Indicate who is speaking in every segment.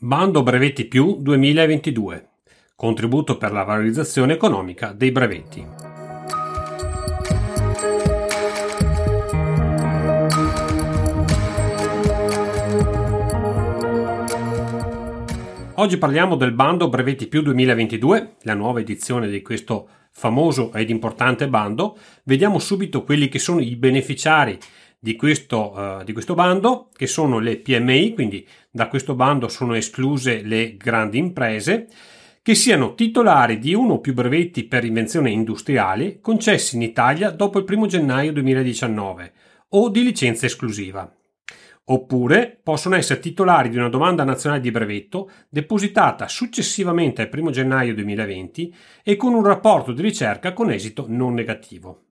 Speaker 1: Bando Brevetti Più 2022. Contributo per la valorizzazione economica dei brevetti. Oggi parliamo del bando Brevetti Più 2022, la nuova edizione di questo famoso ed importante bando. Vediamo subito quelli che sono i beneficiari di questo, uh, di questo bando, che sono le PMI, quindi da questo bando sono escluse le grandi imprese, che siano titolari di uno o più brevetti per invenzione industriale concessi in Italia dopo il 1 gennaio 2019 o di licenza esclusiva. Oppure possono essere titolari di una domanda nazionale di brevetto depositata successivamente al 1 gennaio 2020 e con un rapporto di ricerca con esito non negativo.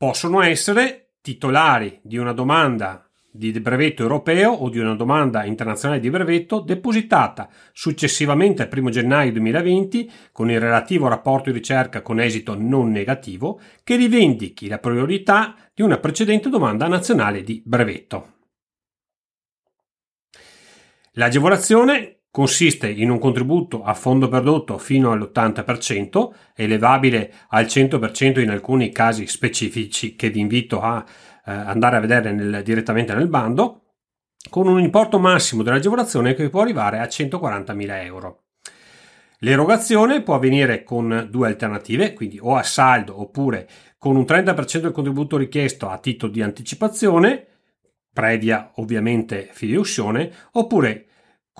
Speaker 1: Possono essere titolari di una domanda di brevetto europeo o di una domanda internazionale di brevetto depositata successivamente al 1 gennaio 2020 con il relativo rapporto di ricerca con esito non negativo che rivendichi la priorità di una precedente domanda nazionale di brevetto. L'agevolazione consiste in un contributo a fondo prodotto fino all'80%, elevabile al 100% in alcuni casi specifici che vi invito a eh, andare a vedere nel, direttamente nel bando, con un importo massimo dell'agevolazione che può arrivare a 140.000 euro. L'erogazione può avvenire con due alternative, quindi o a saldo oppure con un 30% del contributo richiesto a titolo di anticipazione, previa ovviamente fideiussione, oppure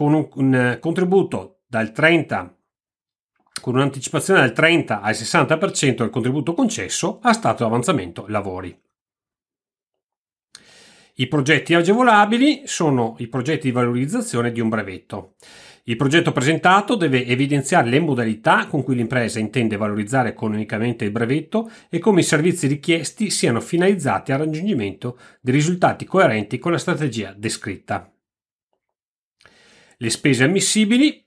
Speaker 1: con un, un eh, contributo dal 30 con un'anticipazione dal 30 al 60% del contributo concesso a stato di avanzamento lavori. I progetti agevolabili sono i progetti di valorizzazione di un brevetto. Il progetto presentato deve evidenziare le modalità con cui l'impresa intende valorizzare economicamente il brevetto e come i servizi richiesti siano finalizzati al raggiungimento di risultati coerenti con la strategia descritta. Le spese ammissibili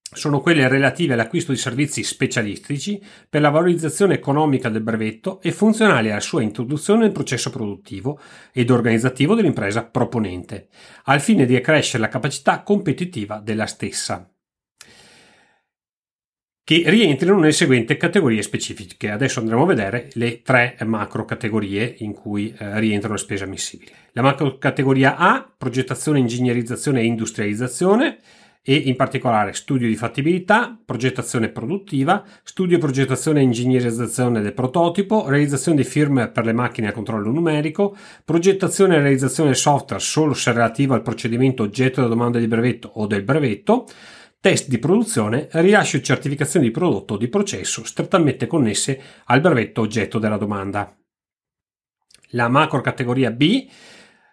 Speaker 1: sono quelle relative all'acquisto di servizi specialistici per la valorizzazione economica del brevetto e funzionali alla sua introduzione nel processo produttivo ed organizzativo dell'impresa proponente, al fine di accrescere la capacità competitiva della stessa che rientrino nelle seguenti categorie specifiche. Adesso andremo a vedere le tre macro categorie in cui eh, rientrano le spese ammissibili. La macro categoria A, progettazione, ingegnerizzazione e industrializzazione e in particolare studio di fattibilità, progettazione produttiva, studio, progettazione e ingegnerizzazione del prototipo, realizzazione di firmware per le macchine a controllo numerico, progettazione e realizzazione software solo se relativo al procedimento oggetto della domanda di brevetto o del brevetto, test di produzione, rilascio e certificazione di prodotto o di processo strettamente connesse al brevetto oggetto della domanda. La macro categoria B,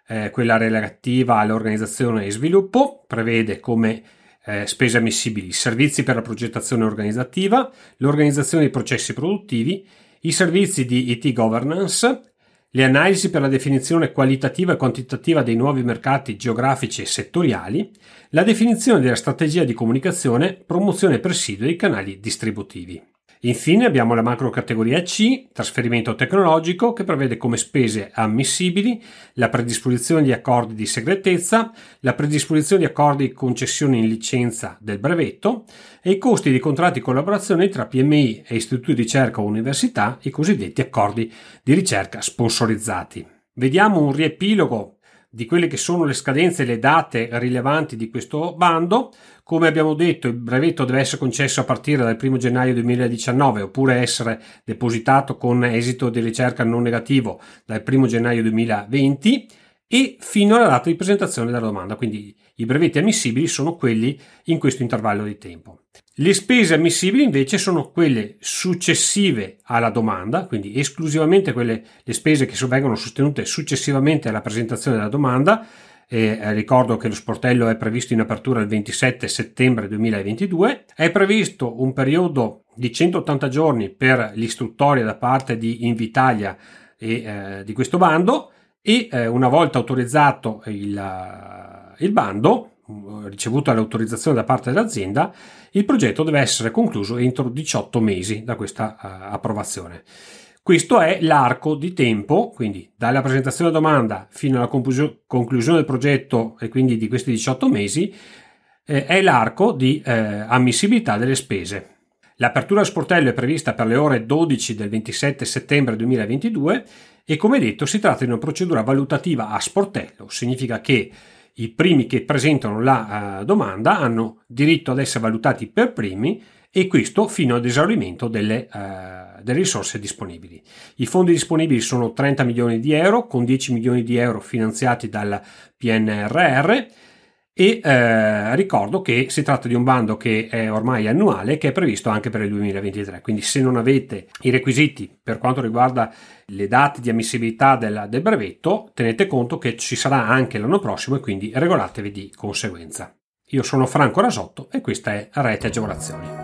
Speaker 1: eh, quella relativa all'organizzazione e sviluppo, prevede come eh, spese ammissibili servizi per la progettazione organizzativa, l'organizzazione dei processi produttivi, i servizi di IT governance, le analisi per la definizione qualitativa e quantitativa dei nuovi mercati geografici e settoriali, la definizione della strategia di comunicazione, promozione e presidio dei canali distributivi. Infine abbiamo la macro categoria C, trasferimento tecnologico, che prevede come spese ammissibili la predisposizione di accordi di segretezza, la predisposizione di accordi di concessione in licenza del brevetto e i costi di contratti di collaborazione tra PMI e istituti di ricerca o università, i cosiddetti accordi di ricerca sponsorizzati. Vediamo un riepilogo di quelle che sono le scadenze e le date rilevanti di questo bando. Come abbiamo detto, il brevetto deve essere concesso a partire dal 1 gennaio 2019 oppure essere depositato con esito di ricerca non negativo dal 1 gennaio 2020 e fino alla data di presentazione della domanda. Quindi i brevetti ammissibili sono quelli in questo intervallo di tempo. Le spese ammissibili invece sono quelle successive alla domanda, quindi esclusivamente quelle le spese che vengono sostenute successivamente alla presentazione della domanda. E, eh, ricordo che lo sportello è previsto in apertura il 27 settembre 2022. È previsto un periodo di 180 giorni per l'istruttoria da parte di Invitalia e eh, di questo bando e eh, una volta autorizzato il, il bando ricevuta l'autorizzazione da parte dell'azienda, il progetto deve essere concluso entro 18 mesi da questa uh, approvazione. Questo è l'arco di tempo, quindi dalla presentazione della domanda fino alla conclusione del progetto e quindi di questi 18 mesi, eh, è l'arco di eh, ammissibilità delle spese. L'apertura del sportello è prevista per le ore 12 del 27 settembre 2022 e come detto si tratta di una procedura valutativa a sportello, significa che i primi che presentano la uh, domanda hanno diritto ad essere valutati per primi e questo fino ad esaurimento delle, uh, delle, risorse disponibili. I fondi disponibili sono 30 milioni di euro con 10 milioni di euro finanziati dal PNRR e eh, ricordo che si tratta di un bando che è ormai annuale che è previsto anche per il 2023 quindi se non avete i requisiti per quanto riguarda le date di ammissibilità del, del brevetto tenete conto che ci sarà anche l'anno prossimo e quindi regolatevi di conseguenza. Io sono Franco Rasotto e questa è Rete Agevolazioni